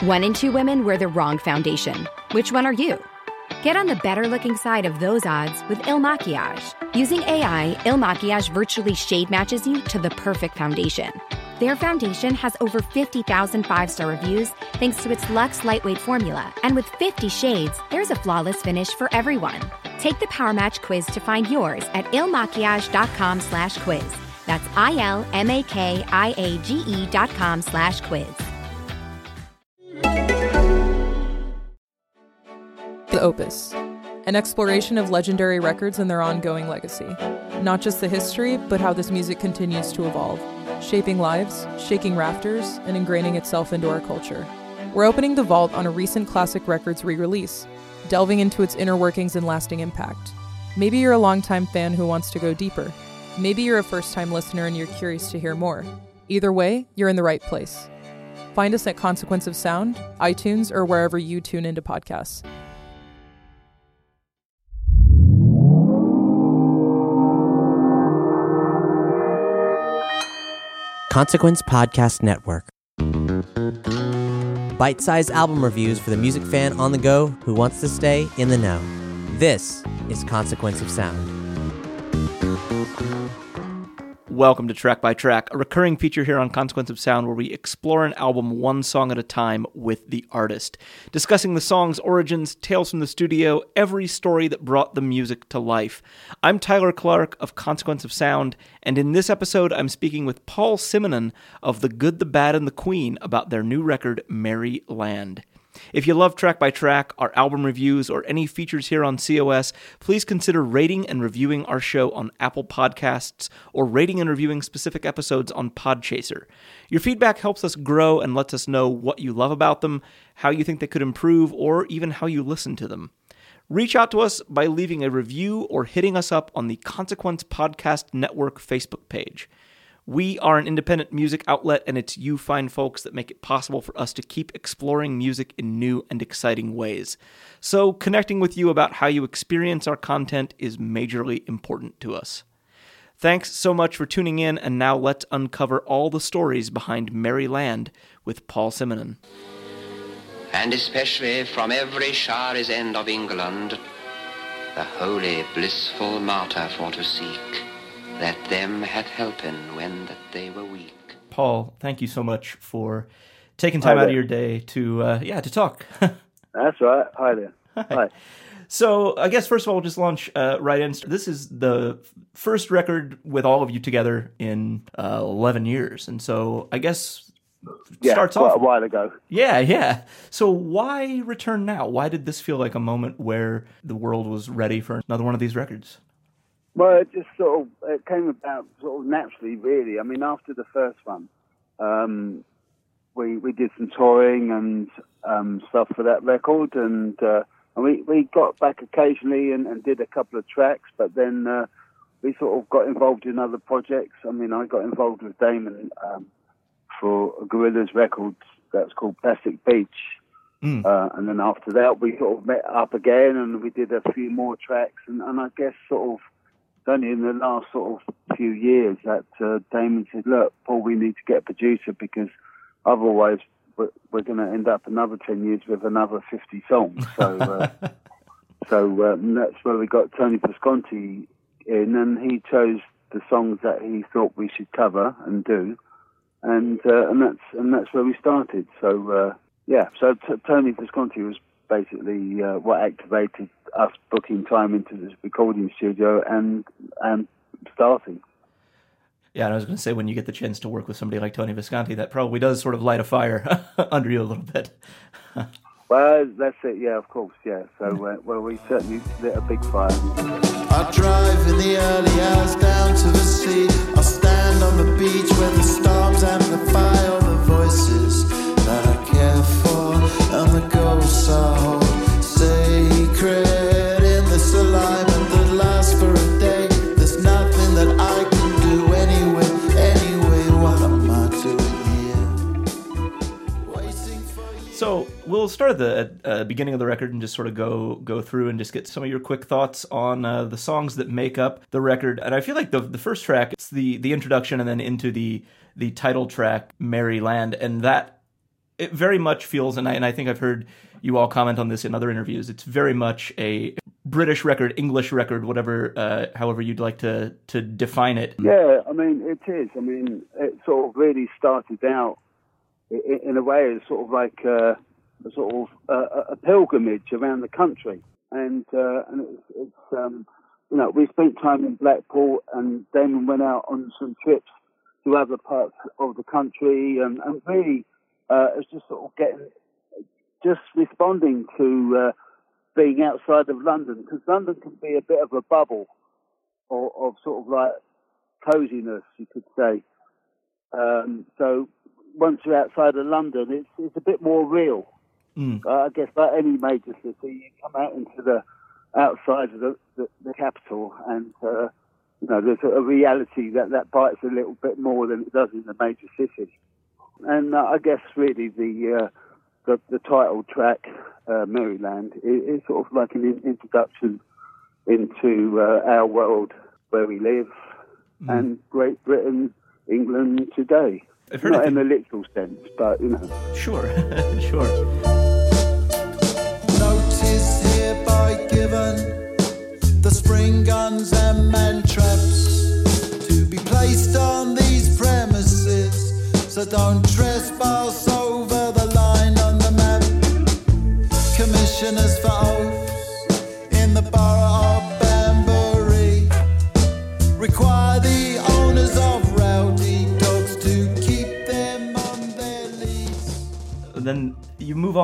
One in two women wear the wrong foundation. Which one are you? Get on the better looking side of those odds with Il Makiage. Using AI, Il Makiage virtually shade matches you to the perfect foundation. Their foundation has over 50,000 five star reviews thanks to its Luxe Lightweight formula. And with 50 shades, there's a flawless finish for everyone. Take the Power Match quiz to find yours at ilmakiage.com slash quiz. That's I L M A K I A G E dot com slash quiz. The Opus, an exploration of legendary records and their ongoing legacy. Not just the history, but how this music continues to evolve, shaping lives, shaking rafters, and ingraining itself into our culture. We're opening the vault on a recent classic records re release, delving into its inner workings and lasting impact. Maybe you're a longtime fan who wants to go deeper. Maybe you're a first time listener and you're curious to hear more. Either way, you're in the right place. Find us at Consequence of Sound, iTunes, or wherever you tune into podcasts. Consequence Podcast Network. Bite sized album reviews for the music fan on the go who wants to stay in the know. This is Consequence of Sound. Welcome to Track by Track, a recurring feature here on Consequence of Sound where we explore an album one song at a time with the artist, discussing the song's origins, tales from the studio, every story that brought the music to life. I'm Tyler Clark of Consequence of Sound, and in this episode, I'm speaking with Paul Simonon of The Good, the Bad, and the Queen about their new record, Merrie Land. If you love Track by Track, our album reviews, or any features here on COS, please consider rating and reviewing our show on Apple Podcasts or rating and reviewing specific episodes on Podchaser. Your feedback helps us grow and lets us know what you love about them, how you think they could improve, or even how you listen to them. Reach out to us by leaving a review or hitting us up on the Consequence Podcast Network Facebook page. We are an independent music outlet, and it's you fine folks that make it possible for us to keep exploring music in new and exciting ways. So, connecting with you about how you experience our content is majorly important to us. Thanks so much for tuning in, and now let's uncover all the stories behind Merrie Land with Paul Simonon. And especially from every shire's end of England, the holy, blissful martyr for to seek that them hath helpen when that they were weak. Paul, thank you so much for taking time Hi out of your day to uh, yeah to talk. That's right. Hi there. Hi. so I guess first of all, we'll just launch uh, right in. This is the first record with all of you together in uh, eleven years, and so I guess Yeah, starts off. a while ago. Yeah, yeah. So why return now? Why did this feel like a moment where the world was ready for another one of these records? Well, it just sort of it came about sort of naturally, really. I mean, after the first one, um, we we did some touring and um, stuff for that record, and uh, and we we got back occasionally and, and did a couple of tracks, but then uh, we sort of got involved in other projects. I mean, I got involved with Damon um, for Gorillaz Records that's called Plastic Beach. Mm. Uh, and then after that, we sort of met up again and we did a few more tracks. And, and I guess sort of only in the last sort of few years that uh, Damon said, look, Paul, we need to get a producer because otherwise we're, we're going to end up another 10 years with another 50 songs. So, uh, so um, that's where we got Tony Visconti in and he chose the songs that he thought we should cover and do. And, uh, and that's, and that's where we started. So, uh, yeah, so t- Tony Visconti was basically uh, what activated us booking time into this recording studio and and starting. Yeah, and I was going to say when you get the chance to work with somebody like Tony Visconti, that probably does sort of light a fire under you a little bit. Well, that's it. Yeah, of course. Yeah. So, uh, well, we certainly lit a big fire. I drive in the early hours down to the sea. I stand on the beach where the storms amplify all the voices that I care for and the ghosts I So we'll start at the uh, beginning of the record and just sort of go go through and just get some of your quick thoughts on uh, the songs that make up the record. And I feel like the the first track, it's the the introduction, and then into the the title track, "Merrie Land," and that it very much feels, and I, and I think I've heard you all comment on this in other interviews. It's very much a British record, English record, whatever, uh, however you'd like to to define it. Yeah, I mean, it is. I mean, it sort of really started out in, a way it's sort of like uh, a sort of uh, a pilgrimage around the country, and uh, and it's, it's um, you know we spent time in Blackpool, and Damon went out on some trips to other parts of the country, and, and really uh, it's just sort of getting just responding to uh, being outside of London because London can be a bit of a bubble of, of sort of like coziness, you could say. Um, so once you're outside of London, it's it's a bit more real. Mm. Uh, I guess like any major city, you come out into the outside of the, the, the capital, and uh, you know there's a reality that that bites a little bit more than it does in the major cities. And uh, I guess really the uh, the, the title track, uh, Merrie Land, is, is sort of like an in- introduction into uh, our world where we live and Great Britain, England today. I've heard Not it- in the literal sense, but you know. Sure, sure. Notice hereby given the spring guns and man traps to be placed on these premises. So don't trespass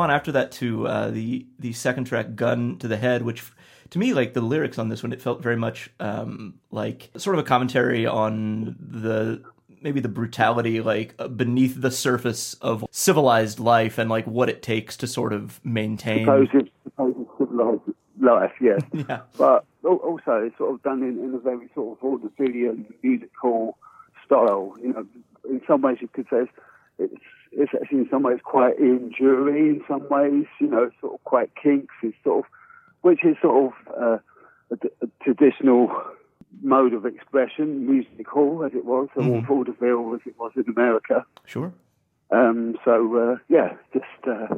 on after that to uh, the the second track, "Gun to the Head," which to me, like the lyrics on this one, it felt very much um, like sort of a commentary on the maybe the brutality like uh, beneath the surface of civilized life and like what it takes to sort of maintain. supposed, supposed civilized life, yes. Yeah. But also, it's sort of done in, in a very sort of vaudevillian musical style. You know, in some ways you could say it's, it's, it's actually in some ways quite enduring. In some ways, you know, sort of quite kinks. It's sort of, which is sort of uh, a, t- a traditional mode of expression, musical as it was, or vaudeville as it was in America. Sure. Um, so uh, yeah, just uh,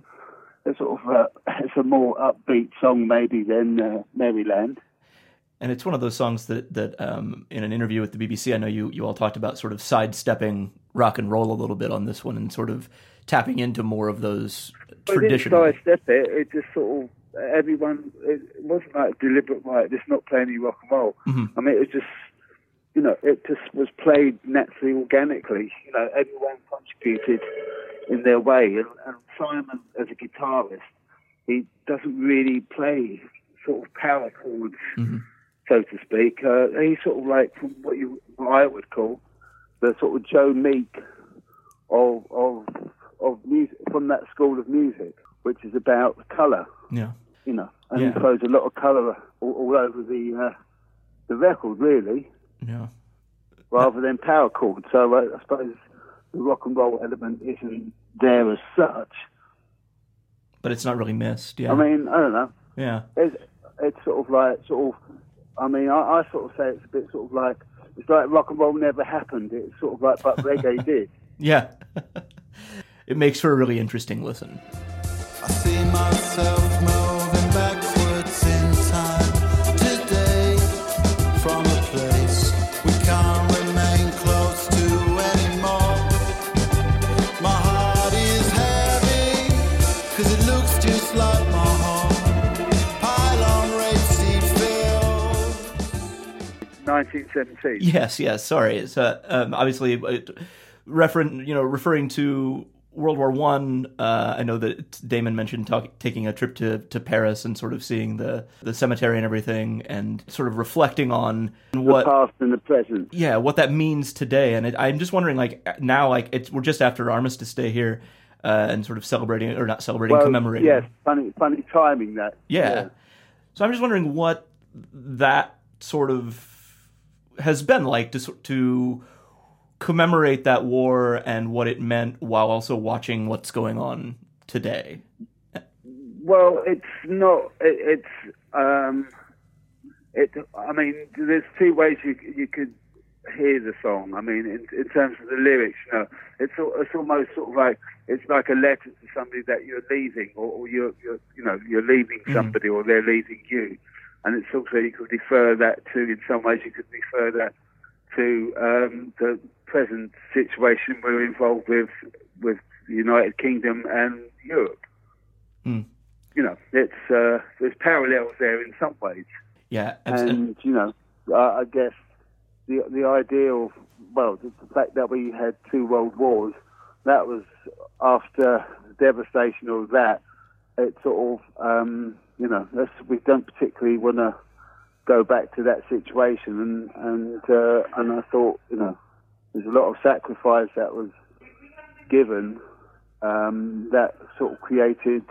a sort of uh, it's a more upbeat song maybe than uh, Merrie Land. And it's one of those songs that that um, in an interview with the BBC, I know you you all talked about sort of sidestepping rock and roll a little bit on this one and sort of tapping into more of those didn't traditional. sidestep it. It just sort of everyone. It, wasn't like deliberate. Right, just not playing any rock and roll. I mean, it was just you know, it just was played naturally, organically. You know, everyone contributed in their way. And, and Simon, as a guitarist, he doesn't really play sort of power chords, so to speak. Uh, he's sort of like from what you, what I would call the sort of Joe Meek of of of music from that school of music, which is about colour. Yeah. You know, and Yeah. he throws a lot of colour all, all over the uh, the record, really Yeah. rather than power chords. So uh, I suppose the rock and roll element isn't there as such. But it's not really missed. Yeah. I mean, I don't know. yeah. It's, it's sort of like sort of. I mean, I, I sort of say it's a bit sort of like it's like rock and roll never happened. It's sort of like but reggae did. Yeah. it makes for a really interesting listen. 1917. Yes, yes. Sorry, it's uh, um, obviously referen you know, referring to World War One. Uh, I know that Damon mentioned talk, taking a trip to, to Paris and sort of seeing the, the cemetery and everything, and sort of reflecting on The past and the present. yeah what that means today. And it, I'm just wondering, like now, like it's we're just after Armistice Day here, uh, and sort of celebrating or not celebrating, Well, commemorating. yes, funny, funny timing that. Yeah. So I'm just wondering what that sort of has been like to to commemorate that war and what it meant while also watching what's going on today. Well, it's not. It, it's. Um, it. I mean, there's two ways you you could hear the song. I mean, in, in terms of the lyrics, you know, it's it's almost sort of like it's like a letter to somebody that you're leaving, or, or you're, you're you know you're leaving somebody, or they're leaving you, and it's also you could refer that to in some ways you could refer that to um, the present situation we're involved with with the United Kingdom and Europe. Mm. You know, it's uh, there's parallels there in some ways. Yeah, absolutely. And you know, I, I guess the the idea of well, the, the fact that we had two world wars, that was after the devastation of that. It sort of um, you know, that's, we don't particularly want to go back to that situation, and and uh, and I thought you know, there's a lot of sacrifice that was given um, that sort of created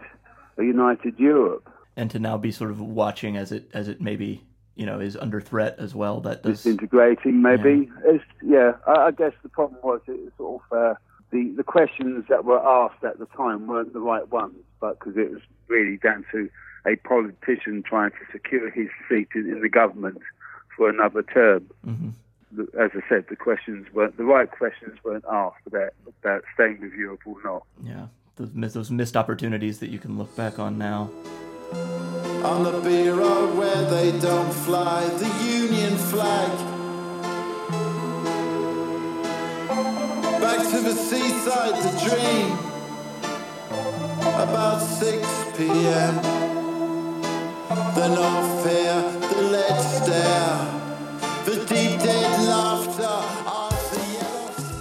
a united Europe. and to now be sort of watching as it as it maybe you know is under threat as well. That does disintegrating, maybe. It's, yeah, I, I guess the problem was it was sort of uh, the the questions that were asked at the time weren't the right ones, but because it was really down to a politician trying to secure his seat in, in the government for another term. Mhm. As I said, the questions weren't the right questions weren't asked about about staying with Europe or not. yeah those those missed opportunities that you can look back on now. On the B road where they don't fly the Union flag. Back to the seaside to dream. About 6 p.m. The no fear, the lead stare, the deep dead laughter.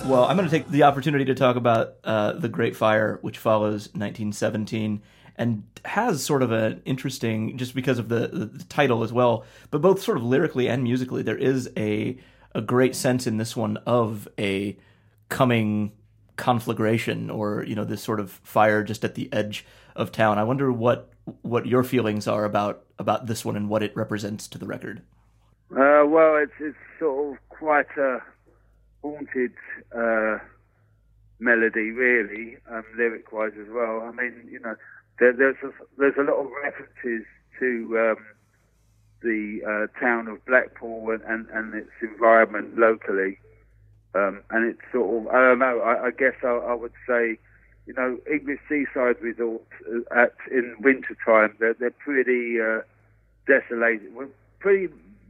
Well, I'm going to take the opportunity to talk about uh, the Great Fire, which follows 1917 and has sort of an interesting, just because of the, the title as well, but both sort of lyrically and musically, there is a a great sense in this one of a coming conflagration or you know this sort of fire just at the edge of town. I wonder what what your feelings are about about this one and what it represents to the record. Uh, well, it's it's sort of quite a haunted uh, melody, really, um, lyric-wise as well. I mean, you know, there, there's a, there's a lot of references to um, the uh, town of Blackpool and, and, and its environment locally, um, and it's sort of I don't know. I, I guess I, I would say. You know, English seaside resorts uh, at in winter time, they're, they're pretty uh, desolated. Well, pretty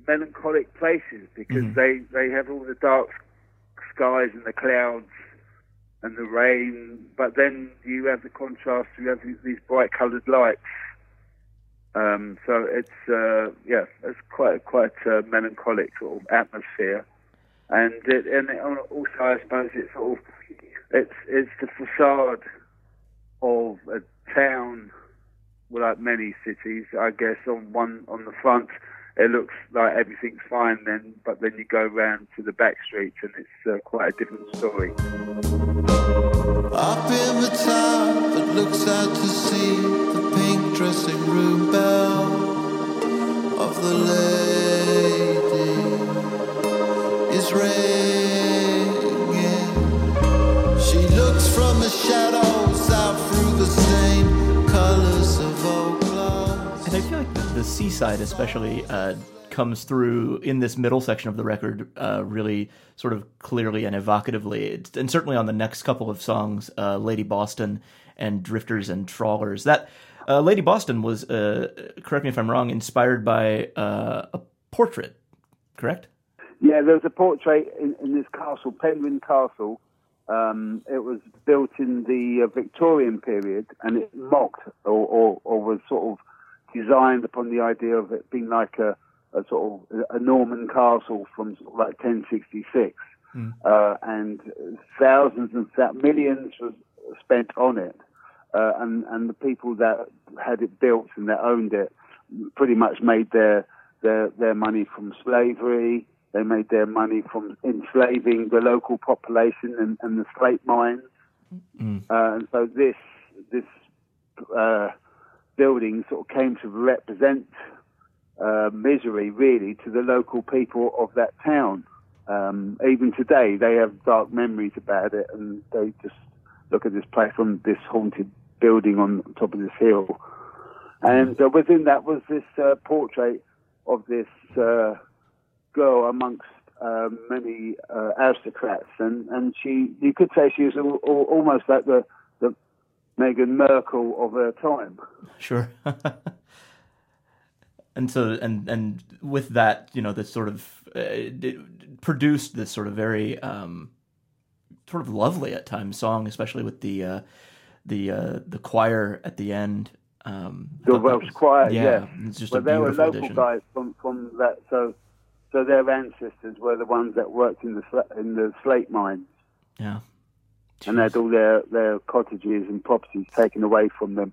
melancholic places because they, they have all the dark skies and the clouds and the rain, but then you have the contrast, you have these, these bright coloured lights. Um, so it's uh, yeah, it's quite quite a melancholic sort of atmosphere, and it, and it, also I suppose it's sort of it's it's the facade of a town like many cities, I guess on one on the front it looks like everything's fine then, but then you go round to the back streets and it's uh, quite a different story. Up in the that looks out to the pink dressing room bell of the And I feel like the, seaside, especially, uh, comes through in this middle section of the record uh, really sort of clearly and evocatively. And certainly on the next couple of songs, uh, Lady Boston and Drifters and Trawlers. That uh, Lady Boston was, uh, correct me if I'm wrong, inspired by uh, a portrait, correct? Yeah, there was a portrait in, in this castle, Penrhyn Castle. Um, it was built in the uh, Victorian period, and it mocked or, or, or was sort of designed upon the idea of it being like a, a sort of a Norman castle from sort of like 1066, uh, and thousands and millions was spent on it, uh, and and the people that had it built and that owned it pretty much made their their their money from slavery. They made their money from enslaving the local population and, and the slate mines. Uh, and so this this uh, building sort of came to represent uh, misery, really, to the local people of that town. Um, even today, they have dark memories about it, and they just look at this place on this haunted building on top of this hill. And uh, within that was this uh, portrait of this uh, girl amongst uh, many uh, aristocrats, and, and she you could say she was al- al- almost like the the Meghan Markle of her time. Sure. and so and and with that, you know, this sort of uh, produced this sort of very um, sort of lovely at times song, especially with the uh, the uh, the choir at the end. Um, The Welsh was- choir, yeah, yeah. it's just But a there were beautiful local guys from, from that, so so their ancestors were the ones that worked in the sla- in the slate mines Yeah, and they had all their, their cottages and properties taken away from them.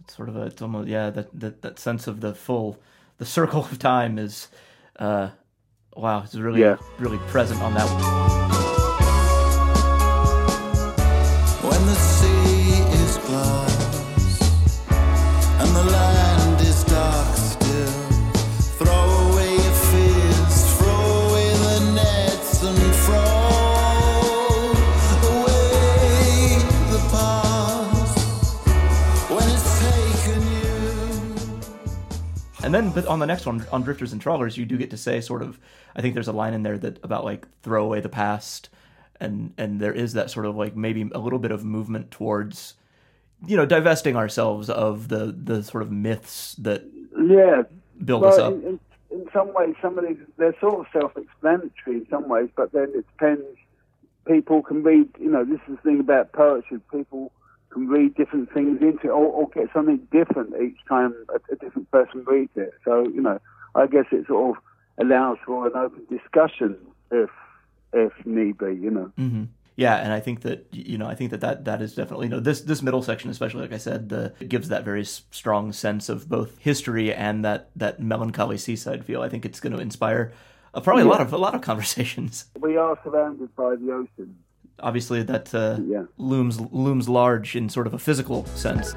it's sort of a it's almost yeah that that that sense of the full the circle of time is uh wow it's really Yeah. really present on that And then, but on the next one, on Drifters and Trawlers, you do get to say sort of. I think there's a line in there that about like throw away the past, and and there is that sort of like maybe a little bit of movement towards, you know, divesting ourselves of the the sort of myths that Yeah. build well, us up. In, in, some ways, some of these they're sort of self-explanatory in some ways, but then it depends. People can read, you know, this is the thing about poetry. People can read different things into it, or, or get something different each time a, a different person reads it. So, you know, I guess it sort of allows for an open discussion if if need be, you know. hmm Yeah, and I think that you know, I think that that, that is definitely you know this this middle section, especially like I said, the it gives that very s- strong sense of both history and that that melancholy seaside feel. I think it's going to inspire uh, probably a lot of a lot of conversations. We are surrounded by the ocean. Obviously, that uh, Yeah. looms looms large in sort of a physical sense.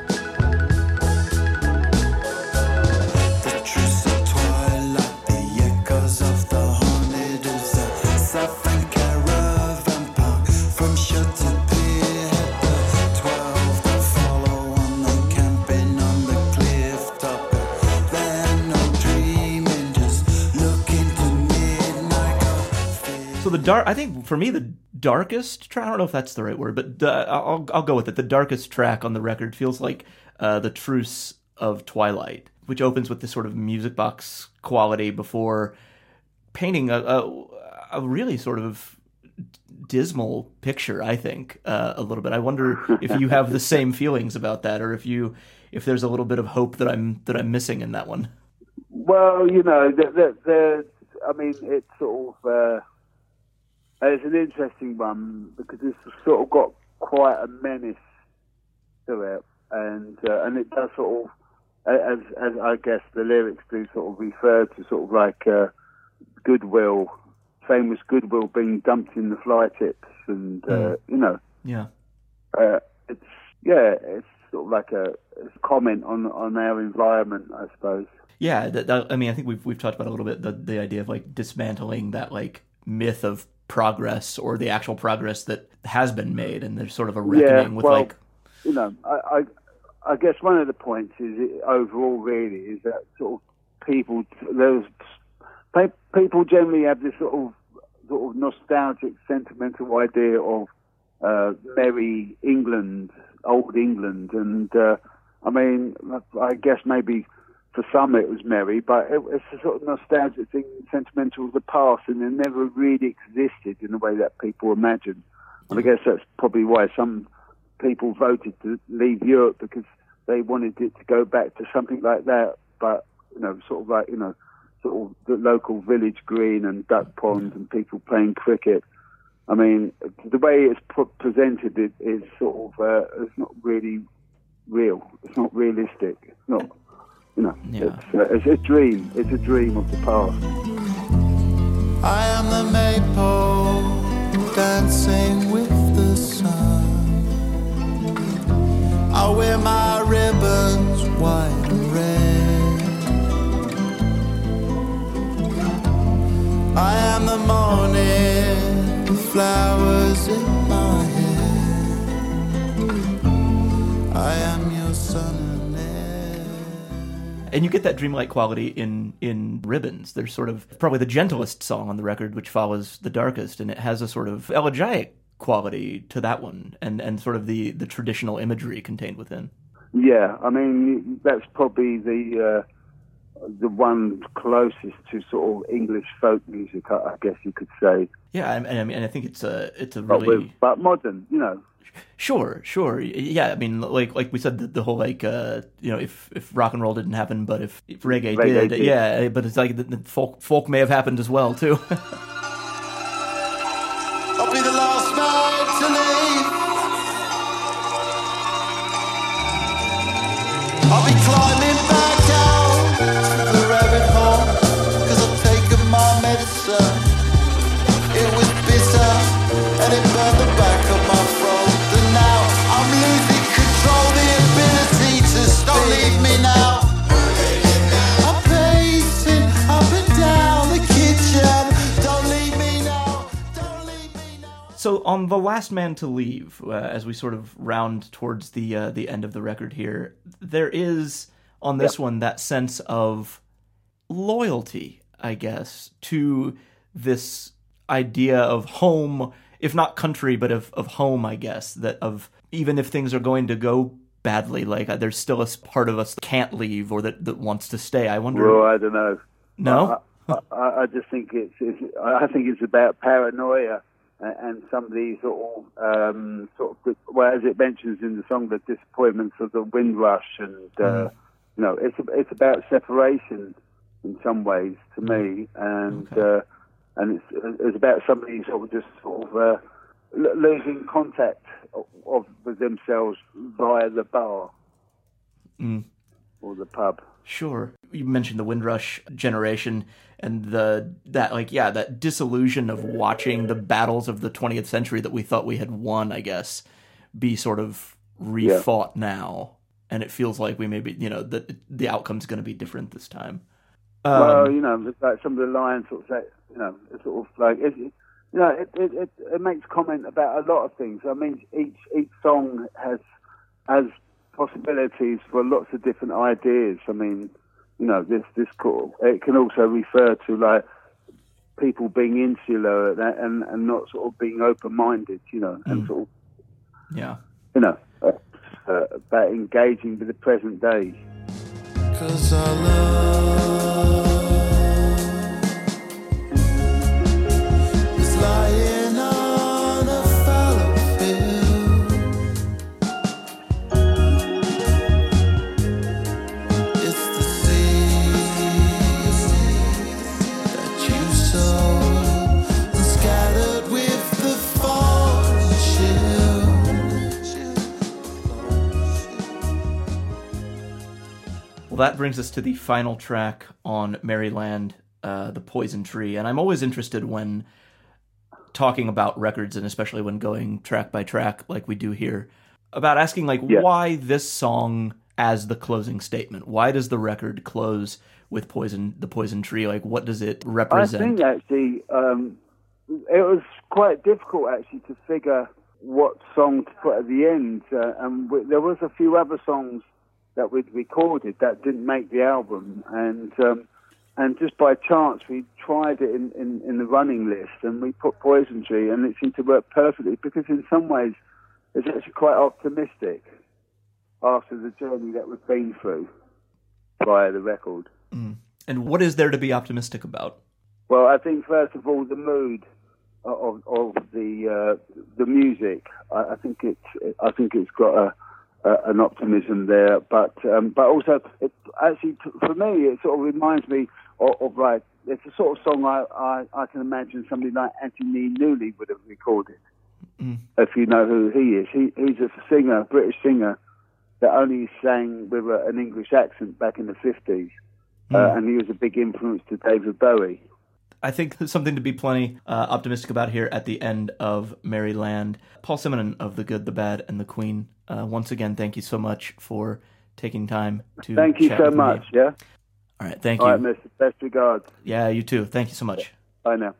The truce of twilight, the echoes of the haunted is the Southern caravan park from shore to pier. The twelve that follow on the camping on the cliff top. Then no dreaming, just looking to midnight. So the dark, I think for me the darkest track. I don't know if that's the right word, but uh, I'll I'll go with it. The darkest track on the record feels like uh, the truce of Twilight, which opens with this sort of music box quality before painting a a, a really sort of dismal picture. I think uh, a little bit. I wonder if you have the same feelings about that, or if you if there's a little bit of hope that I'm that I'm missing in that one. Well, you know, the, the, the, I mean, it's sort of, uh, it's an interesting one because it's sort of got quite a menace to it, and uh, and it does sort of, as as I guess the lyrics do, sort of refer to sort of like uh, goodwill, famous goodwill being dumped in the fly tips, and uh, you know, Yeah. uh, it's yeah, it's sort of like a, it's a comment on on our environment, I suppose. Yeah, that, that, I mean, I think we've we've talked about a little bit the the idea of like dismantling that like myth of progress or the actual progress that has been made, and there's sort of a reckoning with well, like you know, I, I, I guess one of the points is it, overall really is that sort of people those people generally have this sort of sort of nostalgic, sentimental idea of uh, merry England, old England, and uh, I mean, I guess maybe for some it was merry, but it, it's a sort of nostalgic thing, sentimental of the past, and it never really existed in the way that people imagine. And I guess that's probably why some people voted to leave Europe because they wanted it to go back to something like that, but you know, sort of like you know, sort of the local village green and duck pond and people playing cricket. I mean, the way it's pr- presented it is sort of uh, it's not really real. It's not realistic. It's not, you know, Yeah. it's, uh, it's a dream. It's a dream of the past. I am the maypole dancing with the sun. I wear my ribbons white and red. I am the morning, the flowers and you get that dreamlike quality in in Ribbons. There's sort of probably the gentlest song on the record, which follows the darkest, and it has a sort of elegiac quality to that one, and and sort of the the traditional imagery contained within. Yeah, I mean that's probably the uh, the one closest to sort of English folk music, I, guess you could say. Yeah, and, and I mean, I think it's a it's a But really with but modern, you know. Sure, sure. Yeah, I mean, like like we said, the, the whole like uh, you know, if if rock and roll didn't happen, but if, if reggae, Reggae did, did. yeah. But it's like the, the folk folk may have happened as well too. I'll be the last man to leave. I'll be climbing So on the last man to leave, uh, as we sort of round towards the uh, the end of the record here, there is on this one that sense of loyalty, I guess, to this idea of home, if not country, but of of home, I guess. That of even if things are going to go badly, like uh, there's still a part of us that can't leave or that that wants to stay. I wonder. Well, I don't know. no. I, I, I just think it's, it's I think it's about paranoia and, and some of these sort of um, sort of well, as it mentions in the song, the disappointments of the Windrush, and uh, you know, it's it's about separation in some ways to me, and uh, and it's it's about somebody sort of just sort of uh, lo- losing contact of, of with themselves via the bar Mm. or the pub. Sure. You mentioned the Windrush generation and the that like yeah, that disillusion of watching the battles of the 20th century that we thought we had won, I guess, be sort of refought now. And it feels like we maybe, you know, that the outcome's going to be different this time. Um, well, you know, it's like some of the lines sort of say, you know, it's sort of like, it, you know, it, it, it, it makes comment about a lot of things. I mean, each each song has has possibilities for lots of different ideas. I mean, you know, this this cool. It can also refer to like people being insular and and, and not sort of being open minded. You know, and sort of yeah. you know uh, uh, about engaging with the present day. Cause our love that brings us to the final track on Merrie Land, uh, The Poison Tree. And I'm always interested when talking about records, and especially when going track by track like we do here, about asking, like, Yeah. why this song as the closing statement? Why does the record close with Poison, The Poison Tree? Like, what does it represent I think actually um, it was quite difficult actually to figure what song to put at the end, uh, and w- there was a few other songs that we'd recorded that didn't make the album, and um, and just by chance we tried it in, in, in the running list, and we put Poison Tree, and it seemed to work perfectly because in some ways it's actually quite optimistic after the journey that we've been through via the record. and what is there to be optimistic about? Well, I think first of all the mood of of the uh, the music. I, I think it's I think it's got a, a an optimism there, but um, but also it actually t- for me it sort of reminds me of, of like it's a sort of song I, I I can imagine somebody like Anthony Newley would have recorded. If you know who he is, he he's a singer, a British singer that only sang with a, an English accent back in the fifties. Uh, and he was a big influence to David Bowie. I think something to be plenty uh, optimistic about here at the end of Merrie Land. Paul Simonon of The Good, the Bad, and the Queen. Uh, once again, thank you so much for taking time to. Thank you so with me. much. Yeah. All right, thank All you. right, Mister. Best regards. Yeah, you too. Thank you so much. Bye now.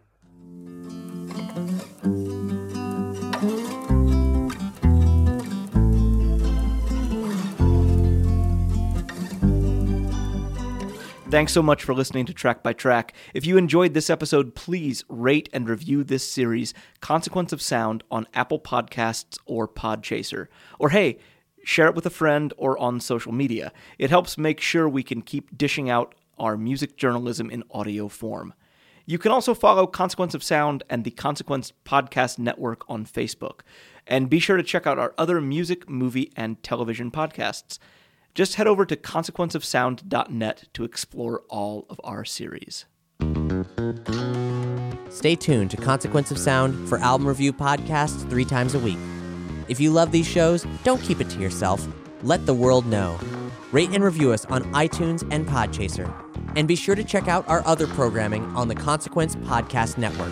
Thanks so much for listening to Track by Track. If you enjoyed this episode, please rate and review this series, Consequence of Sound, on Apple Podcasts or Podchaser. Or hey, share it with a friend or on social media. It helps make sure we can keep dishing out our music journalism in audio form. You can also follow Consequence of Sound and the Consequence Podcast Network on Facebook. And be sure to check out our other music, movie, and television podcasts. Just head over to consequenceofsound.net to explore all of our series. Stay tuned to Consequence of Sound for album review podcasts three times a week. If you love these shows, don't keep it to yourself. Let the world know. Rate and review us on iTunes and Podchaser. And be sure to check out our other programming on the Consequence Podcast Network.